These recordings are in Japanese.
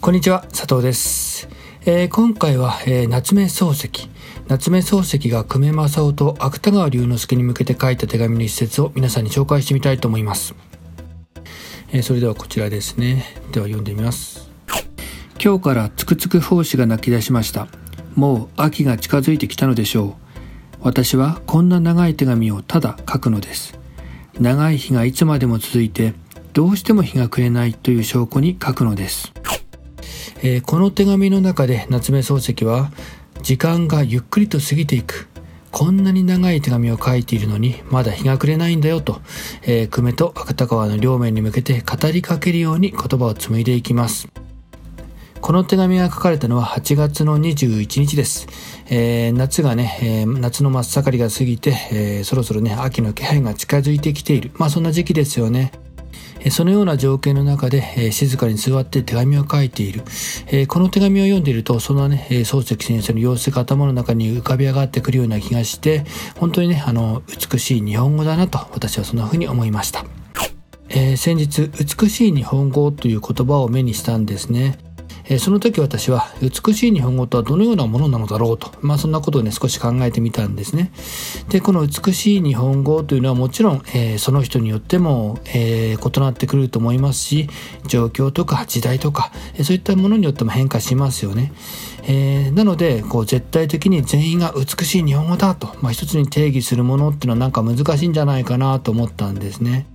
こんにちは、佐藤です。えー、今回は、えー、夏目漱石。夏目漱石が久米正夫と芥川龍之介に向けて書いた手紙の一節を皆さんに紹介してみたいと思います。えー、それではこちらですね。では読んでみます。今日からつくつく胞子が泣き出しました。もう秋が近づいてきたのでしょう。私はこんな長い手紙をただ書くのです。長い日がいつまでも続いて、どうしても日が暮れないという証拠に書くのです。えー、この手紙の中で夏目漱石は時間がゆっくりと過ぎていくこんなに長い手紙を書いているのにまだ日が暮れないんだよと、えー、久米と芥川の両面に向けて語りかけるように言葉を紡いでいきますこの手紙が書かれたのは8月の21日です。えー、夏がね、えー、夏の真っ盛りが過ぎて、えー、そろそろね、秋の気配が近づいてきている。まあそんな時期ですよね。そのような条件の中で静かに座って手紙を書いている。この手紙を読んでいると、そのね、漱石先生の様子が頭の中に浮かび上がってくるような気がして、本当にね、あの、美しい日本語だなと、私はそんな風に思いました。えー、先日、美しい日本語という言葉を目にしたんですね。えー、その時私は美しい日本語とはどのようなものなのだろうと、まあそんなことをね少し考えてみたんですね。で、この美しい日本語というのはもちろん、えー、その人によっても、えー、異なってくると思いますし、状況とか時代とか、え、そういったものによっても変化しますよね。え、なので、こう絶対的に全員が美しい日本語だと、まあ一つに定義するものっていうのはなんか難しいんじゃないかなと思ったんですね。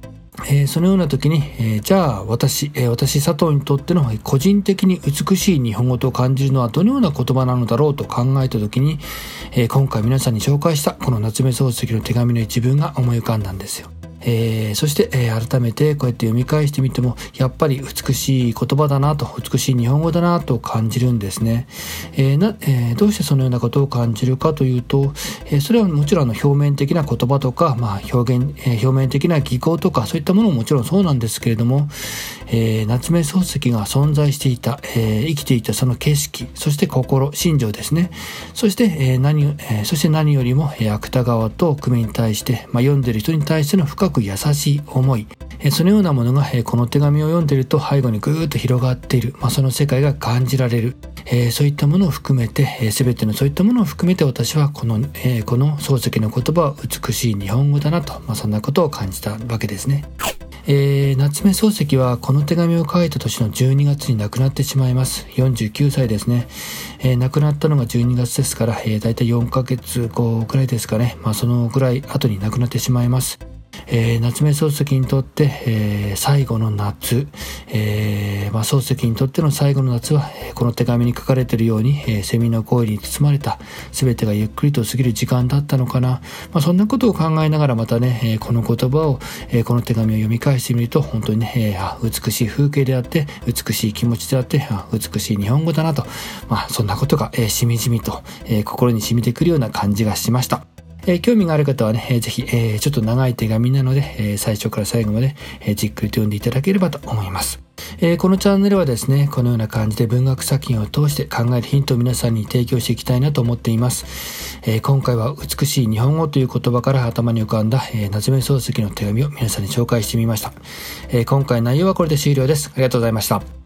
えー、そのような時に、えー、じゃあ私、えー、私佐藤にとっての個人的に美しい日本語と感じるのはどのような言葉なのだろうと考えた時に、え今回皆さんに紹介したこの夏目漱石の手紙の一文が思い浮かんだんですよ。えー、そして、えー、改めてこうやって読み返してみてもやっぱり美しい言葉だなと美しい日本語だなと感じるんですね、えーなえー、どうしてそのようなことを感じるかというと、えー、それはもちろん表面的な言葉とか、まあ、表現、えー、表面的な技巧とかそういったものももちろんそうなんですけれども、えー、夏目漱石が存在していた、えー、生きていたその景色そして心心情ですね。そして、えー、何、えー、そして何よりも、え、芥川と久米に対して、まあ、読んでる人に対しての深くく優しい思い、そのようなものがこの手紙を読んでいると背後にぐーっと広がっている、まあ、その世界が感じられる、そういったものを含めて、すべてのそういったものを含めて私はこの、この漱石の言葉は美しい日本語だなと、まあ、そんなことを感じたわけですね。えー、夏目漱石はこの手紙を書いた年の12月に亡くなってしまいます。49歳ですね。えー、亡くなったのが12月ですから、えー、大体4ヶ月後くらいですかね。まあそのぐらい後に亡くなってしまいます。えー、夏目漱石にとって、えー、最後の夏、えー、まあ、漱石にとっての最後の夏は、この手紙に書かれているように、えー、セミの声に包まれた、全てがゆっくりと過ぎる時間だったのかな。まあ、そんなことを考えながらまたね、えー、この言葉を、えー、この手紙を読み返してみると、本当にね、えー、美しい風景であって、美しい気持ちであって、美しい日本語だなと、まあ、そんなことが、えー、しみじみと、えー、心に染みてくるような感じがしました。え、興味がある方はね、えー、ぜひ、え、ちょっと長い手紙なので、え、最初から最後まで、え、じっくりと読んでいただければと思います。え、このチャンネルはですね、このような感じで文学作品を通して考えるヒントを皆さんに提供していきたいなと思っています。え、今回は美しい日本語という言葉から頭に浮かんだ、え、夏目漱石の手紙を皆さんに紹介してみました。え、今回内容はこれで終了です。ありがとうございました。